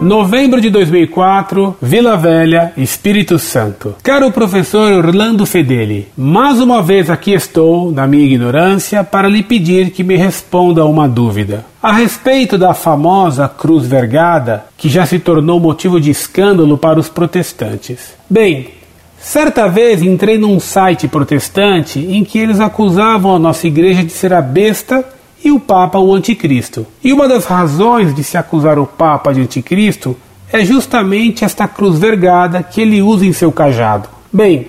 Novembro de 2004, Vila Velha, Espírito Santo. Caro professor Orlando Fedeli, mais uma vez aqui estou, na minha ignorância, para lhe pedir que me responda uma dúvida. A respeito da famosa cruz vergada, que já se tornou motivo de escândalo para os protestantes. Bem, certa vez entrei num site protestante em que eles acusavam a nossa igreja de ser a besta e o Papa o Anticristo. E uma das razões de se acusar o Papa de Anticristo é justamente esta cruz vergada que ele usa em seu cajado. Bem,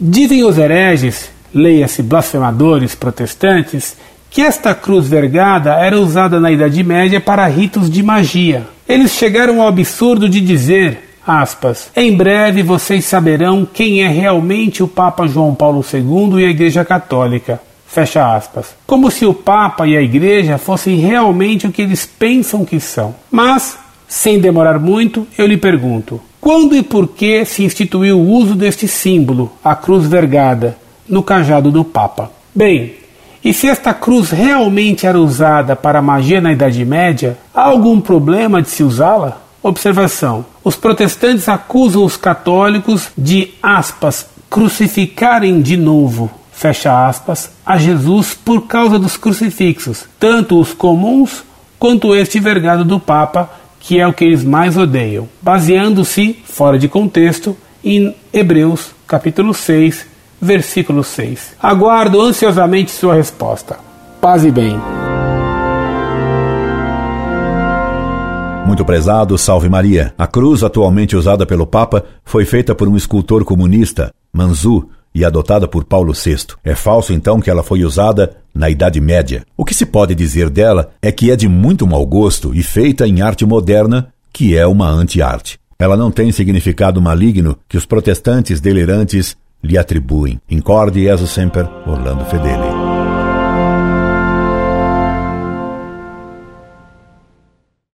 dizem os hereges, leia-se blasfemadores protestantes, que esta cruz vergada era usada na Idade Média para ritos de magia. Eles chegaram ao absurdo de dizer, aspas, em breve vocês saberão quem é realmente o Papa João Paulo II e a Igreja Católica. Fecha aspas. Como se o Papa e a Igreja fossem realmente o que eles pensam que são. Mas, sem demorar muito, eu lhe pergunto: quando e por que se instituiu o uso deste símbolo, a cruz vergada, no cajado do Papa? Bem, e se esta cruz realmente era usada para magia na Idade Média, há algum problema de se usá-la? Observação: os protestantes acusam os católicos de, aspas, crucificarem de novo fecha aspas, a Jesus por causa dos crucifixos, tanto os comuns quanto este vergado do Papa, que é o que eles mais odeiam, baseando-se, fora de contexto, em Hebreus capítulo 6, versículo 6. Aguardo ansiosamente sua resposta. Paz e bem. Muito prezado, salve Maria. A cruz atualmente usada pelo Papa foi feita por um escultor comunista, Manzu, e adotada por Paulo VI. É falso então que ela foi usada na Idade Média. O que se pode dizer dela é que é de muito mau gosto e feita em arte moderna, que é uma anti-arte. Ela não tem significado maligno que os protestantes delirantes lhe atribuem. Incorde Jesus Semper, Orlando Fedeli.